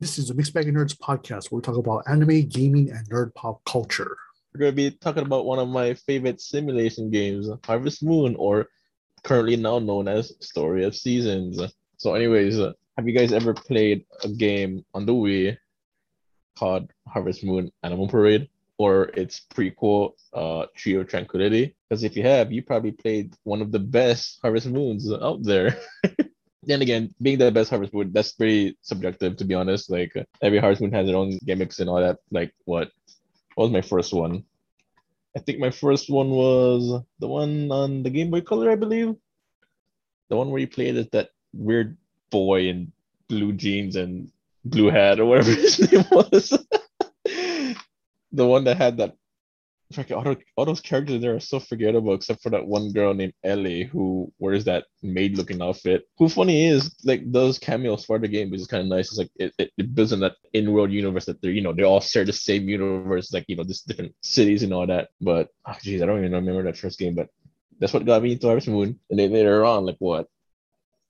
This is the Mixed Bag of Nerds podcast where we talk about anime, gaming, and nerd pop culture. We're going to be talking about one of my favorite simulation games, Harvest Moon, or currently now known as Story of Seasons. So, anyways, uh, have you guys ever played a game on the Wii called Harvest Moon Animal Parade? Or its prequel, uh, Tree of Tranquility? Because if you have, you probably played one of the best Harvest Moons out there. then again, being the best Harvest Moon, that's pretty subjective to be honest. Like every Harvest Moon has their own gimmicks and all that. Like what? What was my first one? I think my first one was the one on the Game Boy Color, I believe. The one where you played as that weird boy in blue jeans and blue hat or whatever his name was. the one that had that like all, all those characters there are so forgettable except for that one girl named Ellie who wears that maid looking outfit. Who funny is like those cameos for the game, which is kind of nice. It's like it, it, it builds in that in-world universe that they're you know they all share the same universe, like you know just different cities and all that. But oh geez, I don't even remember that first game, but that's what got me into Harvest Moon. And then later on, like what?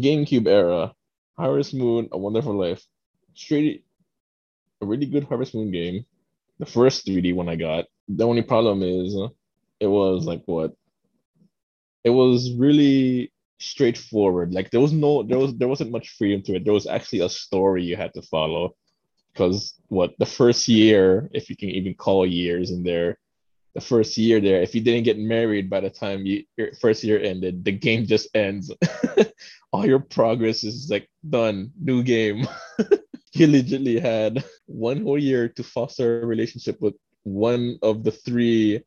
GameCube era, Harvest Moon, A Wonderful Life. Straight a really good Harvest Moon game. The first 3D one I got the only problem is uh, it was like what? It was really straightforward. Like there was no there was there wasn't much freedom to it. There was actually a story you had to follow. Because what the first year if you can even call years in there the first year there if you didn't get married by the time you, your first year ended the game just ends. All your progress is like done. New game. You legitimately had one whole year to foster a relationship with one of the three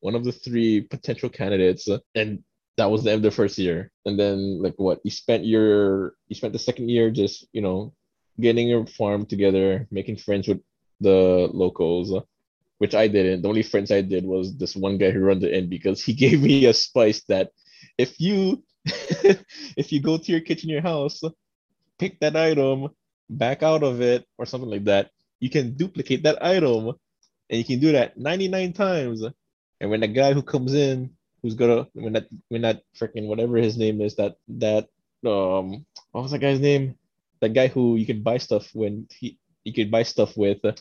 one of the three potential candidates and that was the end of the first year. And then like what you spent your you spent the second year just you know getting your farm together making friends with the locals which i didn't. The only friends i did was this one guy who ran the inn because he gave me a spice that if you if you go to your kitchen your house pick that item back out of it or something like that you can duplicate that item and you can do that 99 times. And when the guy who comes in, who's gonna when that when that freaking whatever his name is, that that um what was that guy's name? That guy who you can buy stuff when he you can buy stuff with uh,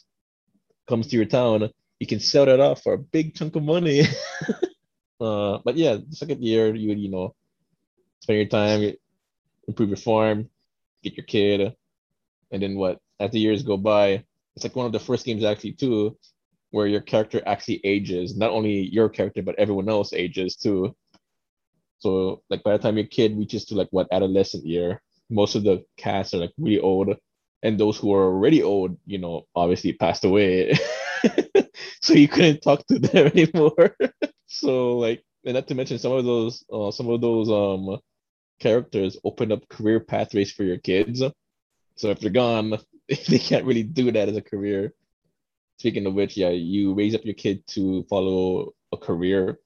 comes to your town, you can sell that off for a big chunk of money. uh, but yeah, the second year you would you know spend your time, improve your farm, get your kid, and then what? As the years go by, it's like one of the first games actually too where your character actually ages, not only your character but everyone else ages too. So like by the time your kid reaches to like what adolescent year, most of the cast are like really old, and those who are already old, you know, obviously passed away, so you couldn't talk to them anymore. so like, and not to mention some of those, uh, some of those um characters open up career pathways for your kids. So if they're gone, they can't really do that as a career speaking of which, yeah, you raise up your kid to follow a career.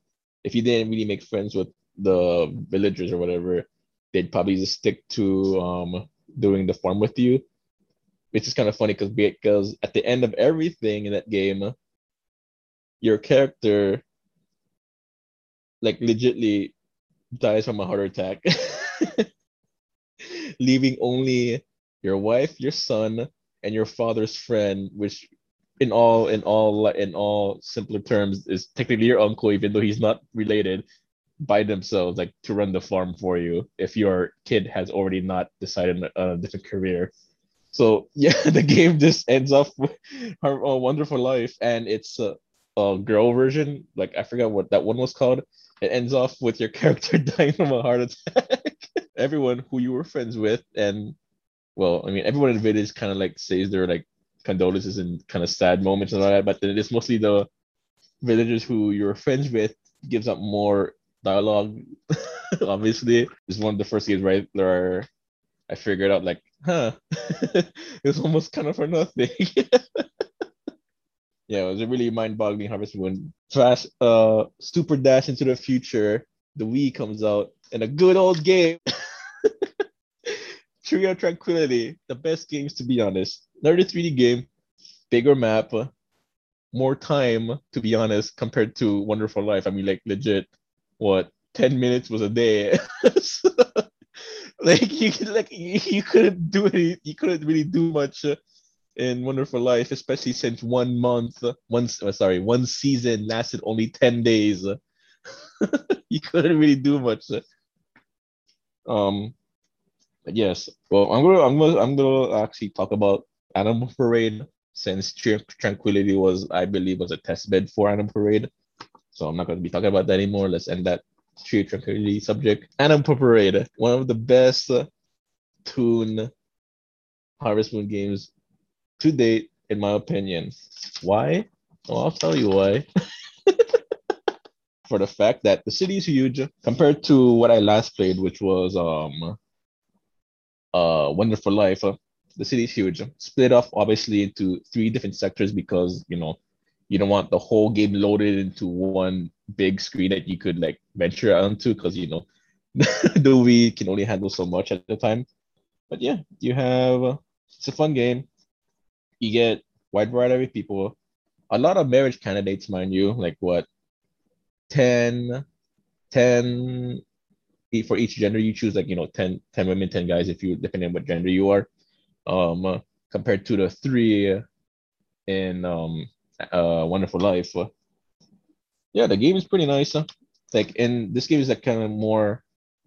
If you didn't really make friends with the villagers or whatever, they'd probably just stick to um, doing the farm with you. Which is kind of funny because because at the end of everything in that game, your character like legitly dies from a heart attack, leaving only your wife, your son, and your father's friend, which in all in all in all simpler terms is technically your uncle even though he's not related by themselves like to run the farm for you if your kid has already not decided a different career. So yeah the game just ends off with her a wonderful life and it's a, a girl version like i forgot what that one was called. It ends off with your character dying from a heart attack. Everyone who you were friends with and well i mean everyone in the village kind of like says they're like condolences and kind of sad moments and all that, but then it's mostly the villagers who you're friends with gives up more dialogue. Obviously, it's one of the first games right where I figured out like, huh, it's almost kind of for nothing. yeah, it was a really mind-boggling Harvest Moon. Fast, uh, super dash into the future. The Wii comes out and a good old game. Tree of Tranquility, the best games to be honest. Another 3D game, bigger map, more time to be honest compared to Wonderful Life. I mean, like legit, what 10 minutes was a day. like you could like you, you couldn't do any, you couldn't really do much in Wonderful Life, especially since one month, one uh, sorry, one season lasted only ten days. you couldn't really do much. Um, yes. Well, I'm gonna I'm gonna I'm gonna actually talk about Animal Parade since Tranquility was I believe was a test bed for Animal Parade. So I'm not gonna be talking about that anymore. Let's end that Tree Tranquility subject. Animal Parade, one of the best tune Harvest Moon games to date, in my opinion. Why? Well, I'll tell you why. For the fact that the city is huge compared to what I last played, which was um uh Wonderful Life. Uh, the city is huge. Split off obviously into three different sectors because you know you don't want the whole game loaded into one big screen that you could like venture onto because you know the Wii can only handle so much at the time. But yeah, you have uh, it's a fun game. You get wide variety of people, a lot of marriage candidates, mind you, like what 10, 10 for each gender you choose like you know 10, 10 women 10 guys if you depending on what gender you are um compared to the three in um uh wonderful life yeah the game is pretty nice like in this game is like kind of more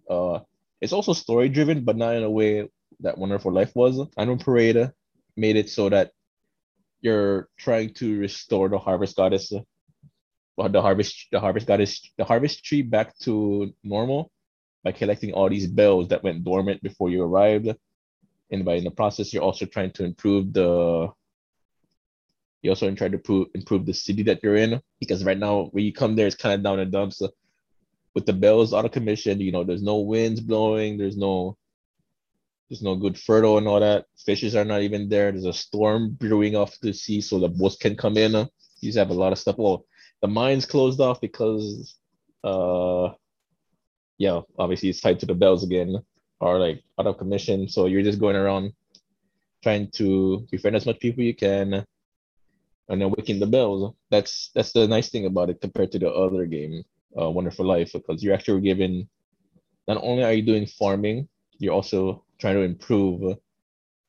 uh it's also story driven but not in a way that Wonderful Life was. Animal Parade made it so that you're trying to restore the harvest goddess, well, the harvest the harvest goddess the harvest tree back to normal by collecting all these bells that went dormant before you arrived. And by in the process, you're also trying to improve the you also try to improve improve the city that you're in because right now when you come there, it's kind of down in dumps. with the bells out of commission, you know, there's no winds blowing, there's no there's no good fertile and all that. Fishes are not even there. There's a storm brewing off the sea, so the boats can come in. You just have a lot of stuff. Well, the mine's closed off because, uh, yeah, obviously it's tied to the bells again, or like out of commission. So you're just going around trying to befriend as much people you can, and then waking the bells. That's that's the nice thing about it compared to the other game, uh, Wonderful Life, because you're actually given. Not only are you doing farming, you're also trying to improve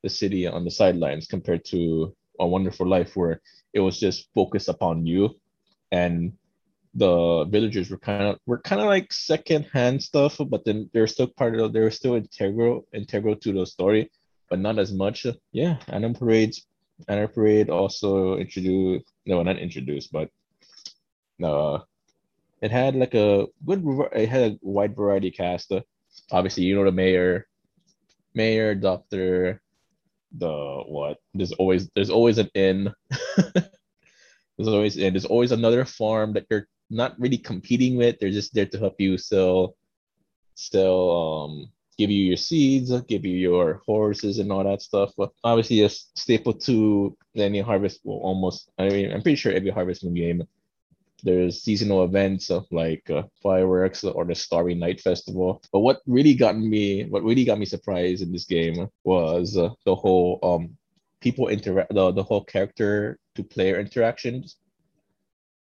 the city on the sidelines compared to a wonderful life where it was just focused upon you and the villagers were kind of were kind of like second hand stuff but then they're still part of they're still integral integral to the story but not as much yeah animal parades animal parade also introduced no not introduced but uh it had like a good it had a wide variety cast obviously you know the mayor mayor, doctor, the what? There's always there's always an inn. there's always and there's always another farm that you're not really competing with. They're just there to help you sell, sell, um, give you your seeds, give you your horses and all that stuff. But obviously, a staple to any harvest. Well, almost. I mean, I'm pretty sure every harvest in the game there's seasonal events of like uh, fireworks or the Starry Night Festival. But what really got me, what really got me surprised in this game was uh, the whole um people interact, the, the whole character to player interactions.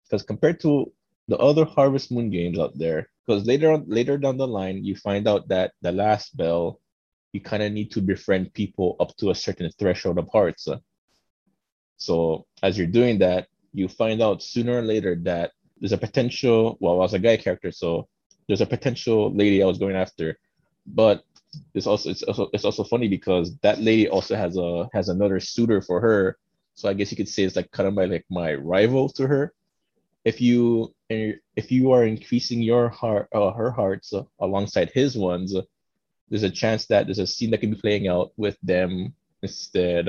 Because compared to the other Harvest Moon games out there, because later on, later down the line, you find out that the last bell, you kind of need to befriend people up to a certain threshold of hearts. Uh. So as you're doing that, you find out sooner or later that there's a potential. Well, I was a guy character, so there's a potential lady I was going after, but it's also it's also it's also funny because that lady also has a has another suitor for her. So I guess you could say it's like kind of my like my rival to her. If you if you are increasing your heart uh, her hearts uh, alongside his ones, there's a chance that there's a scene that can be playing out with them instead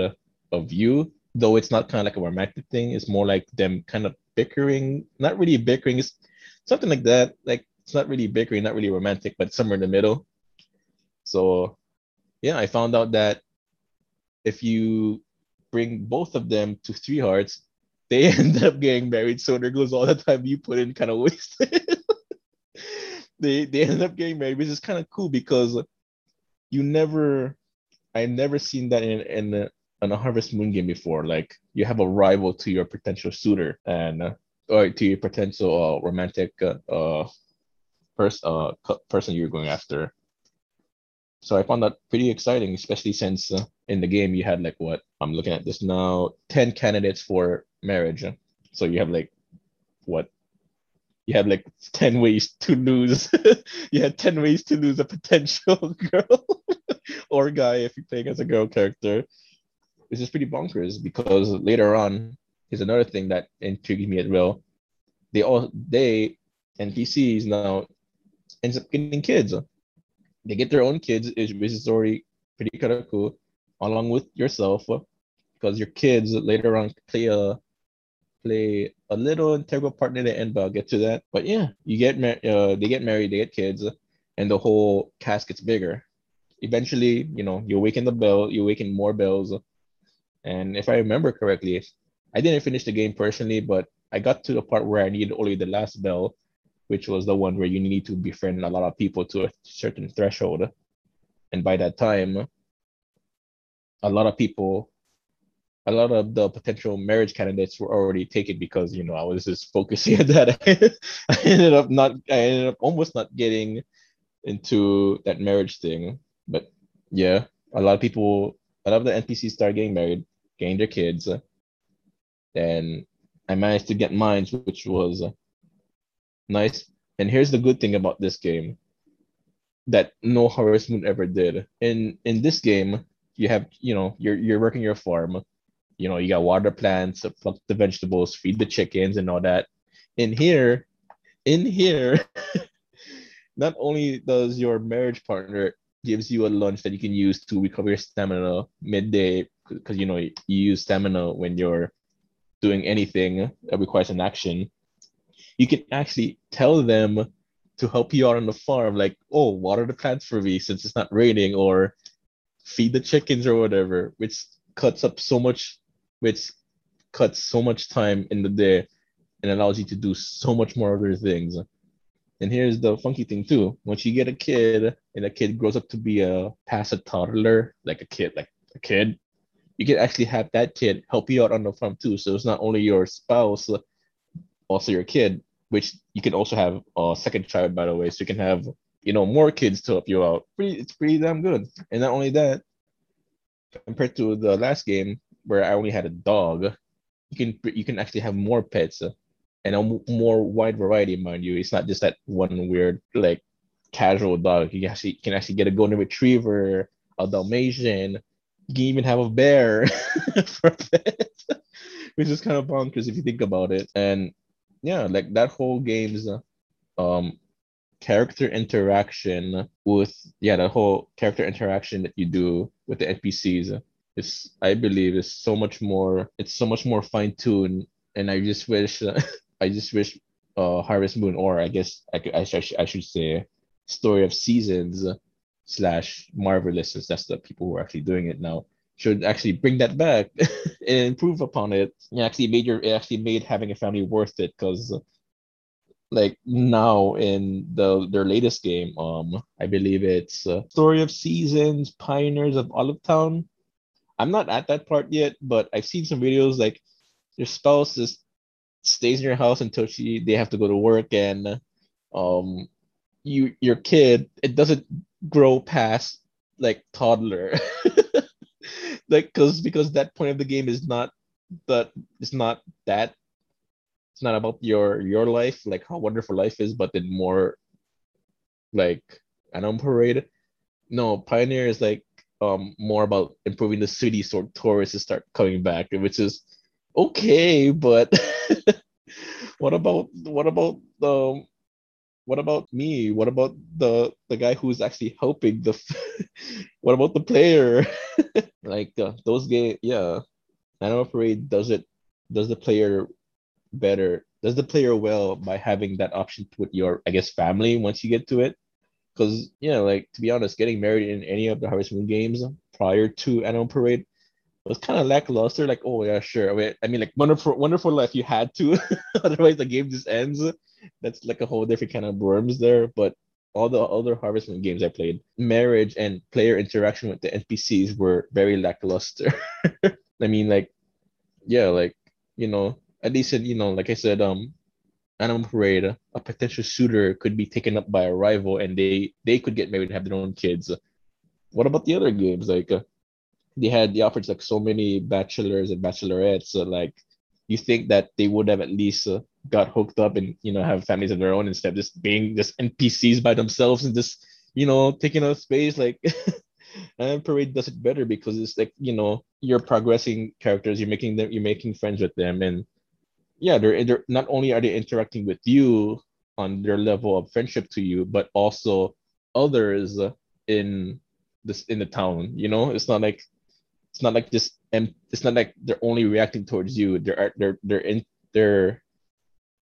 of you. Though it's not kind of like a romantic thing it's more like them kind of bickering not really bickering it's something like that like it's not really bickering not really romantic but somewhere in the middle. So yeah i found out that if you bring both of them to three hearts they end up getting married so there goes all the time you put in kind of wasted they they end up getting married which is kind of cool because you never I've never seen that in in on a Harvest Moon game before. Like you have a rival to your potential suitor and uh, or to your potential uh, romantic uh, uh, pers- uh person you're going after. So I found that pretty exciting, especially since uh, in the game you had like what I'm looking at this now 10 candidates for marriage. So you have like what you have like 10 ways to lose. you had 10 ways to lose a potential girl or guy if you're playing as a girl character. This is pretty bonkers because later on, here's another thing that intrigues me as well. They all they NPCs now ends up getting kids. They get their own kids, which is already pretty kind of cool, along with yourself, because your kids later on play a play a little integral part in the end, but I'll get to that. But yeah, you get mar- uh, they get married, they get kids, and the whole cast gets bigger. Eventually, you know, you awaken the bell, you awaken more bells, and if I remember correctly, I didn't finish the game personally, but I got to the part where I needed only the last bell, which was the one where you need to befriend a lot of people to a certain threshold. And by that time, a lot of people, a lot of the potential marriage candidates were already taken because you know I was just focusing on that. I ended up not, I ended up almost not getting into that marriage thing. But yeah, a lot of people, a lot of the NPCs start getting married, getting their kids, and I managed to get mine, which was nice. And here's the good thing about this game that no Harvest Moon ever did. In in this game, you have you know you're you're working your farm. You know you got water plants, pluck the vegetables, feed the chickens, and all that. In here, in here, not only does your marriage partner gives you a lunch that you can use to recover your stamina midday because you know you use stamina when you're doing anything that requires an action you can actually tell them to help you out on the farm, like, oh, water the plants for me since it's not raining, or feed the chickens or whatever, which cuts up so much, which cuts so much time in the day and allows you to do so much more other things. And here's the funky thing too. Once you get a kid and a kid grows up to be a past a toddler, like a kid, like a kid, you can actually have that kid help you out on the farm too. So it's not only your spouse, also your kid which you can also have a second child, by the way. So you can have, you know, more kids to help you out. Pretty, it's pretty damn good. And not only that, compared to the last game where I only had a dog, you can you can actually have more pets and a more wide variety, mind you. It's not just that one weird like casual dog. You actually can actually get a golden retriever, a Dalmatian. You can even have a bear for a pet, which is kind of bonkers if you think about it. And yeah, like that whole game's um character interaction with yeah, the whole character interaction that you do with the NPCs is I believe is so much more it's so much more fine tuned and I just wish uh, I just wish uh Harvest Moon or I guess I could I, should, I should say Story of Seasons slash Marvelous since that's the people who are actually doing it now should actually bring that back and improve upon it. It actually made your it actually made having a family worth it because like now in the their latest game, um, I believe it's uh, Story of Seasons, Pioneers of Olive Town. I'm not at that part yet, but I've seen some videos like your spouse just stays in your house until she they have to go to work and um you your kid it doesn't grow past like toddler. Like because because that point of the game is not that it's not that it's not about your your life like how wonderful life is but then more like Animal Parade no pioneer is like um more about improving the city so tourists start coming back which is okay but what about what about the what about me? What about the the guy who's actually helping the? what about the player? like uh, those game, yeah. Animal Parade does it. Does the player better? Does the player well by having that option with your, I guess, family once you get to it? Because yeah, like to be honest, getting married in any of the Harvest Moon games prior to Animal Parade was kind of lackluster. Like, oh yeah, sure. I mean, I mean, like wonderful, wonderful life. You had to, otherwise the game just ends that's like a whole different kind of worms there. But all the other Harvest Moon games I played, marriage and player interaction with the NPCs were very lackluster. I mean, like, yeah, like you know, at least you know, like I said, um, Animal Parade, a potential suitor could be taken up by a rival, and they they could get married and have their own kids. what about the other games? Like uh, they had the offered like so many bachelors and bachelorettes. So like you think that they would have at least uh, got hooked up and you know have families of their own instead of just being just NPCs by themselves and just you know taking up space like. and parade does it better because it's like you know you're progressing characters you're making them you're making friends with them and yeah they're, they're not only are they interacting with you on their level of friendship to you but also others in this in the town you know? It's not like it's not like just and it's not like they're only reacting towards you. They're they're they're in they're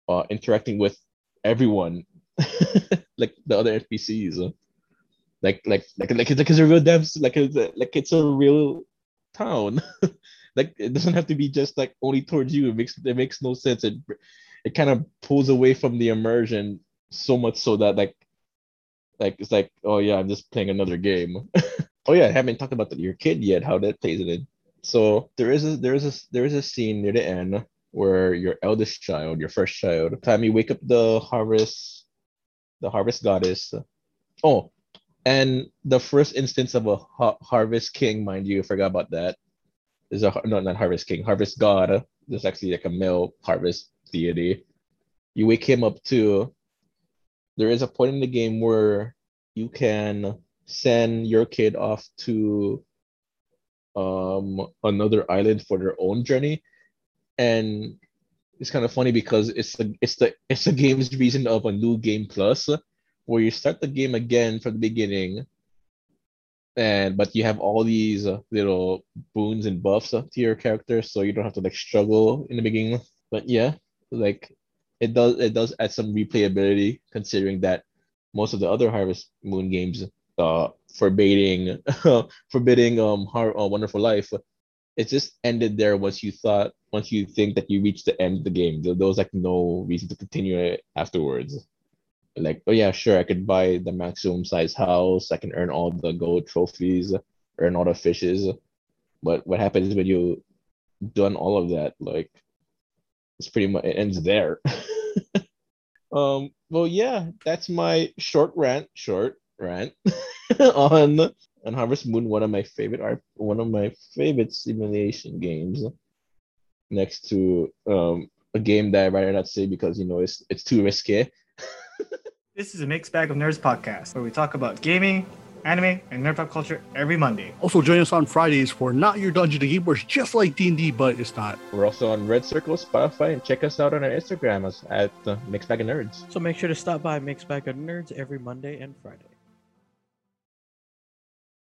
uh, interacting with everyone like the other npcs like like like like it's like it's a real like it's a, like it's a real town like it doesn't have to be just like only towards you. It makes it makes no sense. It it kind of pulls away from the immersion so much so that like like it's like oh yeah i'm just playing another game. Oh yeah i haven't talked about the, your kid yet how that plays it in. So there is a there is a there is a scene near the end where your eldest child your first child time you wake up the harvest the harvest goddess. Oh and the first instance of a ha- harvest king mind you forgot about that is a no not harvest king harvest god. There's actually like a male harvest deity. You wake him up too. There is a point in the game where you can send your kid off to um another island for their own journey. And it's kind of funny because it's the it's the it's the game's reason of a new game plus where you start the game again from the beginning and but you have all these uh, little boons and buffs to your character so you don't have to like struggle in the beginning. But yeah like it does it does add some replayability considering that most of the other harvest moon games uh forbidding forbidding um har- uh, wonderful life it just ended there once you thought once you think that you reached the end of the game. There, there was like no reason to continue it afterwards like oh yeah sure i could buy the maximum size house. I can earn all the gold trophies earn all the fishes. But what happens when you done all of that? Like it's pretty much it ends there. Um well yeah that's my short rant short rant on on harvest moon one of my favorite art one of my favorite simulation games next to um a game that i'd rather not say because you know it's it's too risky This is a mixed bag of nerds podcast where we talk about gaming, anime, and nerd pop culture every Monday. Also, join us on Fridays for Not Your Dungeon to Game, where it's just like D&D, but it's not. We're also on Red Circle, Spotify, and check us out on our Instagram as, at uh, Mixed Bag of Nerds. So make sure to stop by Mixed Bag of Nerds every Monday and Friday.